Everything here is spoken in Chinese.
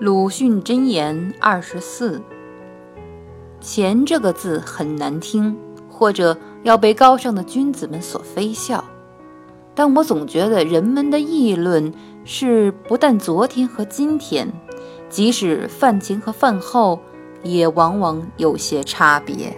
鲁迅箴言二十四：钱这个字很难听，或者要被高尚的君子们所非笑。但我总觉得人们的议论是不但昨天和今天，即使饭前和饭后，也往往有些差别。